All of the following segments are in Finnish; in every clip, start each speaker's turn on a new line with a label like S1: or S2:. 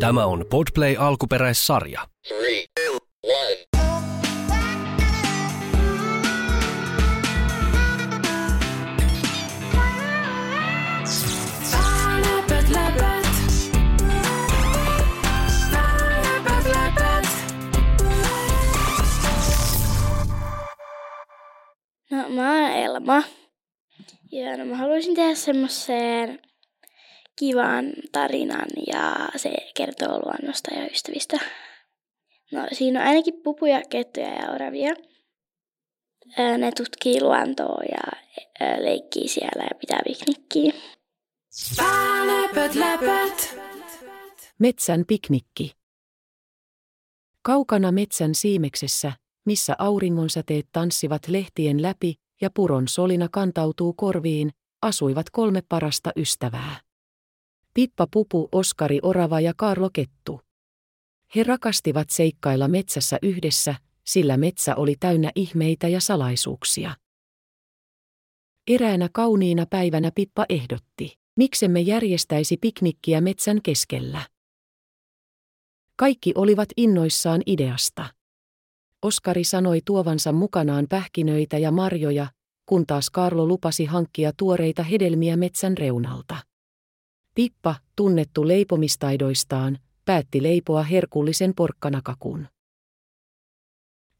S1: Tämä on Podplay alkuperäissarja.
S2: Three, two.
S3: No, mä oon Elma. Ja no, mä haluaisin tehdä semmoisen kivan tarinan ja se kertoo luonnosta ja ystävistä. No, siinä on ainakin pupuja, kettuja ja oravia. Ne tutkii luontoa ja leikkii siellä ja pitää piknikkiä.
S4: Läpät, läpät.
S5: Metsän piknikki. Kaukana metsän siimeksessä, missä auringonsäteet tanssivat lehtien läpi ja puron solina kantautuu korviin, asuivat kolme parasta ystävää. Pippa Pupu, Oskari Orava ja Karlo Kettu. He rakastivat seikkailla metsässä yhdessä, sillä metsä oli täynnä ihmeitä ja salaisuuksia. Eräänä kauniina päivänä Pippa ehdotti, miksemme järjestäisi piknikkiä metsän keskellä. Kaikki olivat innoissaan ideasta. Oskari sanoi tuovansa mukanaan pähkinöitä ja marjoja, kun taas Karlo lupasi hankkia tuoreita hedelmiä metsän reunalta. Pippa, tunnettu leipomistaidoistaan, päätti leipoa herkullisen porkkanakakun.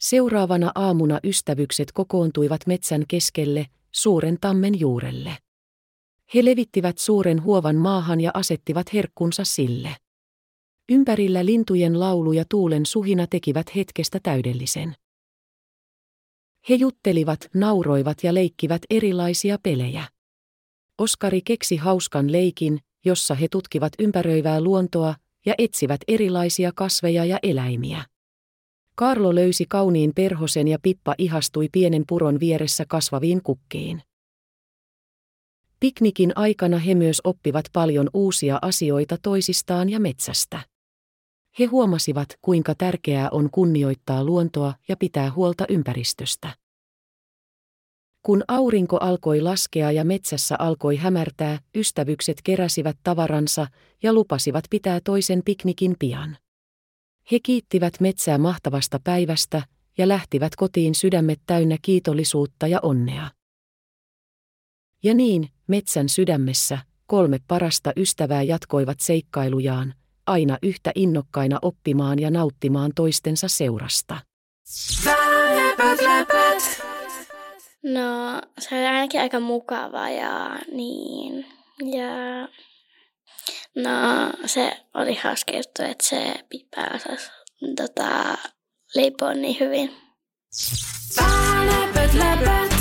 S5: Seuraavana aamuna ystävykset kokoontuivat metsän keskelle, suuren tammen juurelle. He levittivät suuren huovan maahan ja asettivat herkkunsa sille. Ympärillä lintujen laulu ja tuulen suhina tekivät hetkestä täydellisen. He juttelivat, nauroivat ja leikkivät erilaisia pelejä. Oskari keksi hauskan leikin, jossa he tutkivat ympäröivää luontoa ja etsivät erilaisia kasveja ja eläimiä. Karlo löysi kauniin perhosen ja Pippa ihastui pienen puron vieressä kasvaviin kukkiin. Piknikin aikana he myös oppivat paljon uusia asioita toisistaan ja metsästä. He huomasivat, kuinka tärkeää on kunnioittaa luontoa ja pitää huolta ympäristöstä. Kun aurinko alkoi laskea ja metsässä alkoi hämärtää, ystävykset keräsivät tavaransa ja lupasivat pitää toisen piknikin pian. He kiittivät metsää mahtavasta päivästä ja lähtivät kotiin sydämet täynnä kiitollisuutta ja onnea. Ja niin, metsän sydämessä, kolme parasta ystävää jatkoivat seikkailujaan, aina yhtä innokkaina oppimaan ja nauttimaan toistensa seurasta.
S4: Läpät, läpät.
S3: No, se oli ainakin aika mukava ja niin. Ja no, se oli hauska juttu, että se Pippa osasi tota, leipoa niin hyvin.
S4: Läpät, läpät.